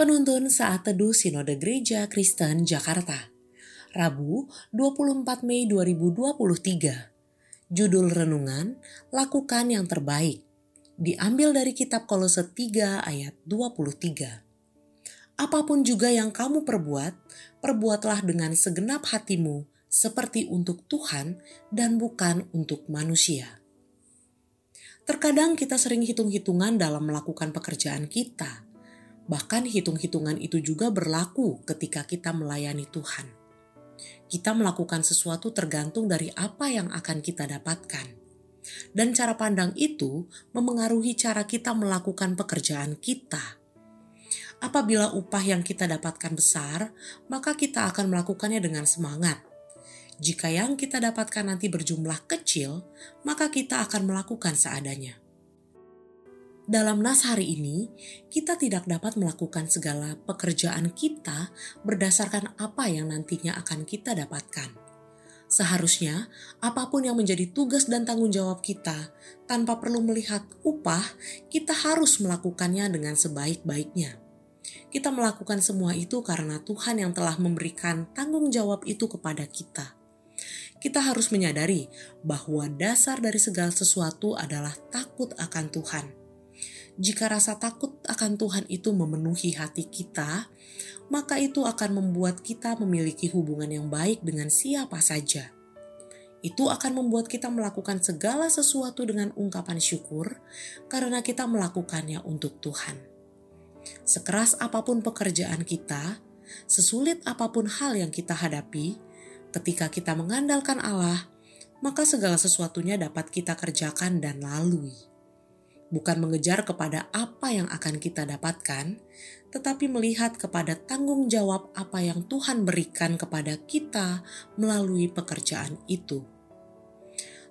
Penuntun Saat Teduh Sinode Gereja Kristen Jakarta. Rabu 24 Mei 2023 Judul Renungan Lakukan yang Terbaik. Diambil dari kitab Kolose 3 ayat 23 Apa pun juga yang kamu perbuat, perbuatlah dengan segenap hatimu seperti untuk Tuhan dan bukan untuk manusia. Terkadang kita sering hitung-hitungan dalam melakukan pekerjaan kita – Bahkan hitung-hitungan itu juga berlaku ketika kita melayani Tuhan. Kita melakukan sesuatu tergantung dari apa yang akan kita dapatkan. Dan cara pandang itu memengaruhi cara kita melakukan pekerjaan kita. Apabila upah yang kita dapatkan besar, maka kita akan melakukannya dengan semangat. Jika yang kita dapatkan nanti berjumlah kecil, maka kita akan melakukan seadanya dalam nas hari ini, kita tidak dapat melakukan segala pekerjaan kita berdasarkan apa yang nantinya akan kita dapatkan. Seharusnya, apa pun yang menjadi tugas dan tanggung jawab kita, tanpa perlu melihat upah, kita harus melakukannya dengan sebaik-baiknya. Kita melakukan semua itu karena Tuhan yang telah memberikan tanggung jawab itu kepada kita. Kita harus menyadari bahwa dasar dari segala sesuatu adalah takut akan Tuhan jika rasa takut akan Tuhan itu memenuhi hati kita, maka itu akan membuat kita memiliki hubungan yang baik dengan siapa saja. Itu akan membuat kita melakukan segala sesuatu dengan ungkapan syukur karena kita melakukannya untuk Tuhan. Sekeras apa pun pekerjaan kita, sesulit apa pun hal yang kita hadapi, ketika kita mengandalkan Allah, maka segala sesuatunya dapat kita kerjakan dan lalui bukan mengejar kepada apa yang akan kita dapatkan, tetapi melihat kepada tanggung jawab apa yang Tuhan berikan kepada kita melalui pekerjaan itu.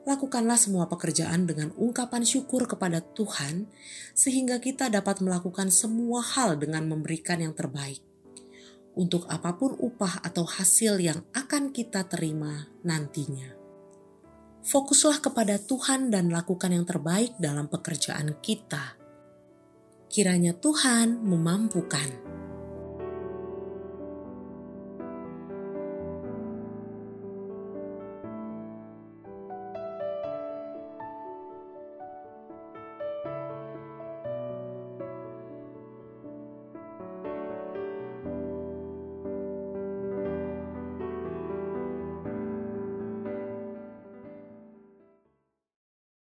Lakukanlah semua pekerjaan dengan ungkapan syukur kepada Tuhan, sehingga kita dapat melakukan semua hal dengan memberikan yang terbaik untuk apa pun upah atau hasil yang akan kita terima nantinya fokuslah kepada Tuhan dan lakukan yang terbaik dalam pekerjaan kita. Kiranya Tuhan memampukan.